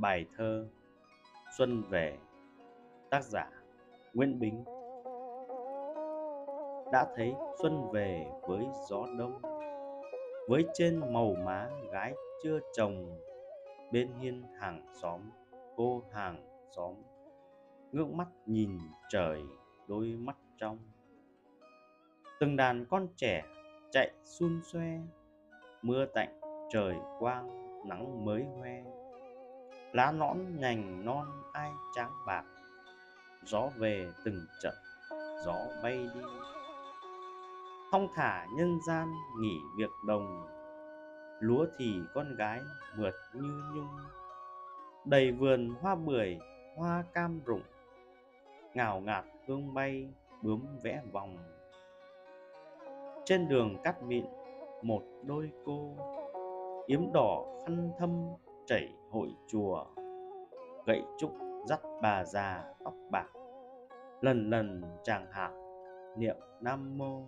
Bài thơ Xuân về, Tác giả Nguyễn Bính. Đã thấy xuân về với gió đông, Với trên màu má gái chưa chồng, Bên hiên hàng xóm, cô hàng xóm, Ngước mắt nhìn trời, đôi mắt trong. Từng đàn con trẻ chạy xun xoe, Mưa tạnh trời quang nắng mới hoe lá nõn nhành non ai tráng bạc, gió về từng trận, gió bay đi. Thong thả nhân gian nghỉ việc đồng, lúa thì con gái mượt như nhung. Đầy vườn hoa bưởi, hoa cam rụng, ngào ngạt hương bay bướm vẽ vòng. Trên đường cắt mịn, một đôi cô, yếm đỏ khăn thâm chảy hội chùa. Gậy trúc dắt bà già tóc bạc. Lần lần chàng hạ niệm nam mô